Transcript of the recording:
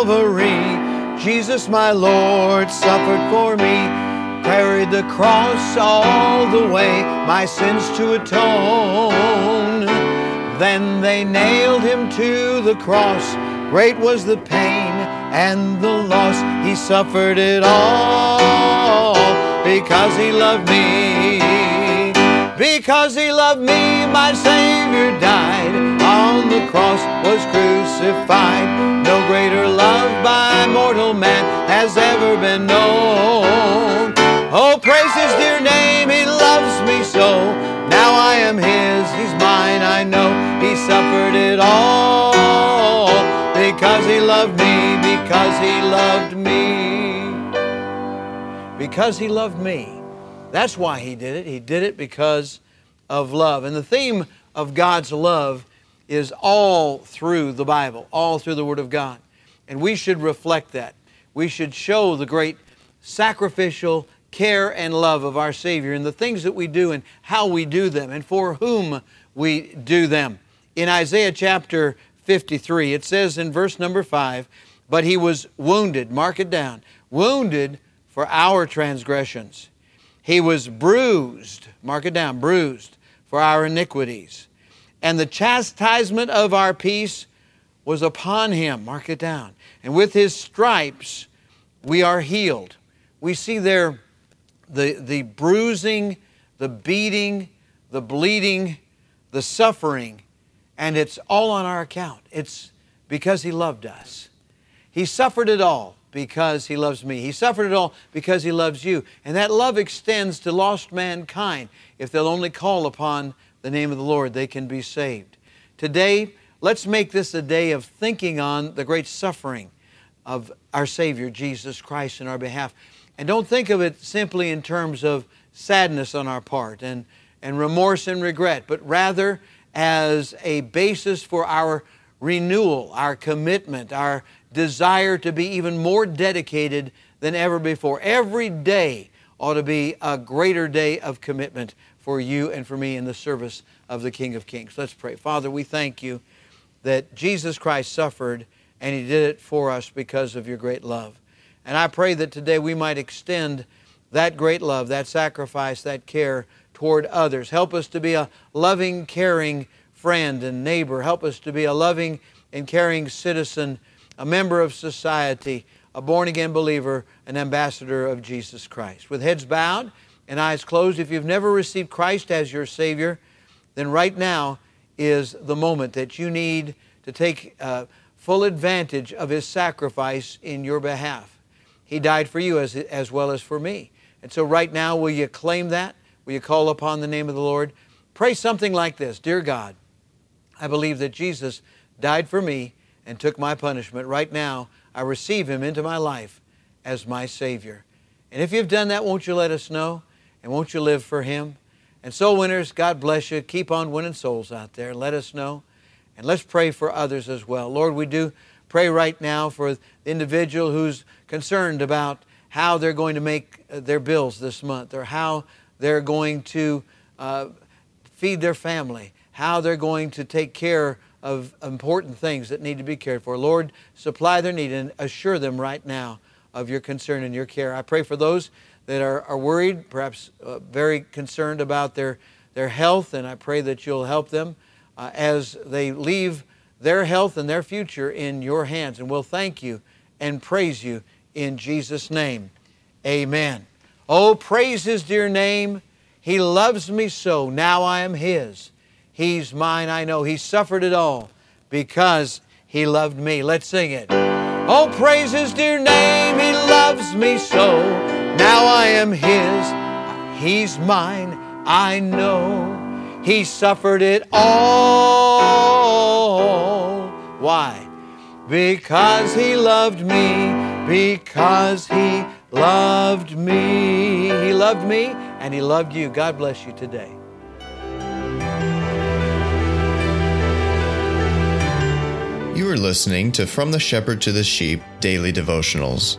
Calvary. Jesus, my Lord, suffered for me, carried the cross all the way, my sins to atone. Then they nailed him to the cross. Great was the pain and the loss. He suffered it all because he loved me. Because he loved me, my Savior died. On the cross was crucified. No greater love by mortal man has ever been known. Oh, praise his dear name, he loves me so. Now I am his, he's mine, I know. He suffered it all because he loved me, because he loved me. Because he loved me. That's why he did it. He did it because of love. And the theme of God's love is all through the Bible, all through the Word of God. And we should reflect that. We should show the great sacrificial care and love of our Savior in the things that we do and how we do them and for whom we do them. In Isaiah chapter 53, it says in verse number 5, But he was wounded, mark it down, wounded for our transgressions he was bruised, mark it down, bruised for our iniquities. And the chastisement of our peace was upon him, mark it down. And with his stripes we are healed. We see there the, the bruising, the beating, the bleeding, the suffering, and it's all on our account. It's because he loved us. He suffered it all because he loves me. He suffered it all because he loves you. And that love extends to lost mankind. If they'll only call upon the name of the Lord, they can be saved. Today, let's make this a day of thinking on the great suffering of our Savior, Jesus Christ, in our behalf. And don't think of it simply in terms of sadness on our part and, and remorse and regret, but rather as a basis for our renewal, our commitment, our desire to be even more dedicated than ever before. Every day ought to be a greater day of commitment for you and for me in the service of the King of Kings. Let's pray. Father, we thank you that Jesus Christ suffered and He did it for us because of your great love. And I pray that today we might extend that great love, that sacrifice, that care toward others. Help us to be a loving, caring friend and neighbor. Help us to be a loving and caring citizen a member of society, a born again believer, an ambassador of Jesus Christ. With heads bowed and eyes closed, if you've never received Christ as your Savior, then right now is the moment that you need to take uh, full advantage of His sacrifice in your behalf. He died for you as, as well as for me. And so, right now, will you claim that? Will you call upon the name of the Lord? Pray something like this Dear God, I believe that Jesus died for me and took my punishment. Right now, I receive Him into my life as my Savior. And if you've done that, won't you let us know? And won't you live for Him? And soul winners, God bless you. Keep on winning souls out there. Let us know. And let's pray for others as well. Lord, we do pray right now for the individual who's concerned about how they're going to make uh, their bills this month or how they're going to uh, feed their family, how they're going to take care of important things that need to be cared for. Lord, supply their need and assure them right now of your concern and your care. I pray for those that are, are worried, perhaps uh, very concerned about their, their health, and I pray that you'll help them uh, as they leave their health and their future in your hands. And we'll thank you and praise you in Jesus' name. Amen. Oh, praise his dear name. He loves me so. Now I am his. He's mine, I know. He suffered it all because He loved me. Let's sing it. Oh, praise His dear name. He loves me so. Now I am His. He's mine, I know. He suffered it all. Why? Because He loved me. Because He loved me. He loved me and He loved you. God bless you today. You are listening to From the Shepherd to the Sheep Daily Devotionals.